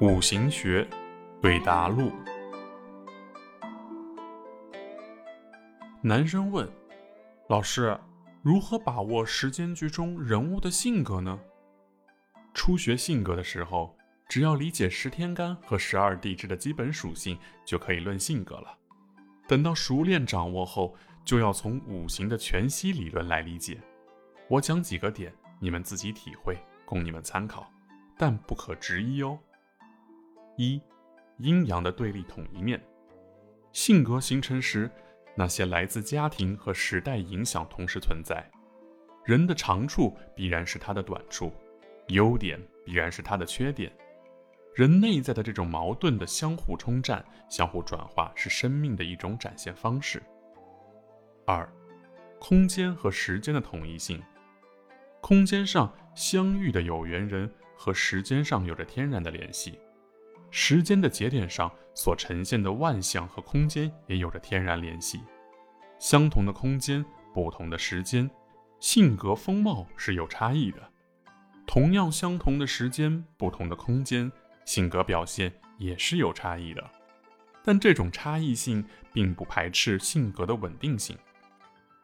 五行学对答录。男生问：“老师，如何把握时间局中人物的性格呢？”初学性格的时候，只要理解十天干和十二地支的基本属性，就可以论性格了。等到熟练掌握后，就要从五行的全息理论来理解。我讲几个点，你们自己体会，供你们参考，但不可执一哦。一、阴阳的对立统一面。性格形成时，那些来自家庭和时代影响同时存在。人的长处必然是他的短处，优点必然是他的缺点。人内在的这种矛盾的相互冲战、相互转化，是生命的一种展现方式。二、空间和时间的统一性。空间上相遇的有缘人和时间上有着天然的联系，时间的节点上所呈现的万象和空间也有着天然联系。相同的空间，不同的时间，性格风貌是有差异的。同样相同的时间，不同的空间。性格表现也是有差异的，但这种差异性并不排斥性格的稳定性。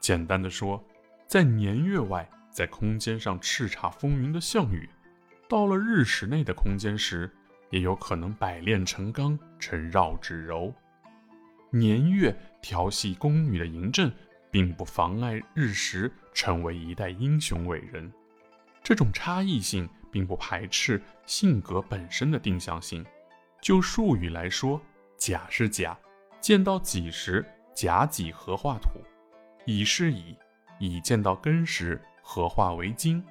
简单的说，在年月外，在空间上叱咤风云的项羽，到了日食内的空间时，也有可能百炼成钢，成绕指柔。年月调戏宫女的嬴政，并不妨碍日时成为一代英雄伟人。这种差异性。并不排斥性格本身的定向性。就术语来说，甲是甲，见到己时，甲己合化土；乙是乙，乙见到庚时，合化为金。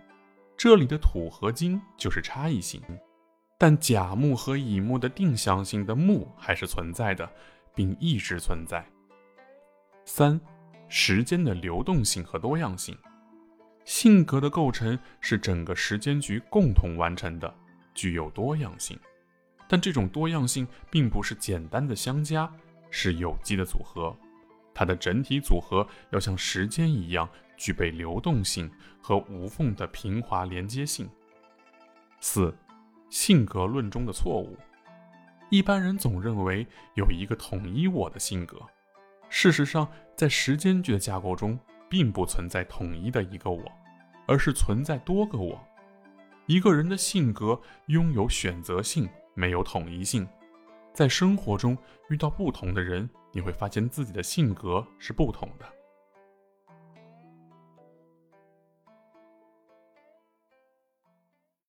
这里的土和金就是差异性，但甲木和乙木的定向性的木还是存在的，并一直存在。三，时间的流动性和多样性。性格的构成是整个时间局共同完成的，具有多样性，但这种多样性并不是简单的相加，是有机的组合。它的整体组合要像时间一样具备流动性和无缝的平滑连接性。四，性格论中的错误，一般人总认为有一个统一我的性格，事实上，在时间剧的架构中。并不存在统一的一个我，而是存在多个我。一个人的性格拥有选择性，没有统一性。在生活中遇到不同的人，你会发现自己的性格是不同的。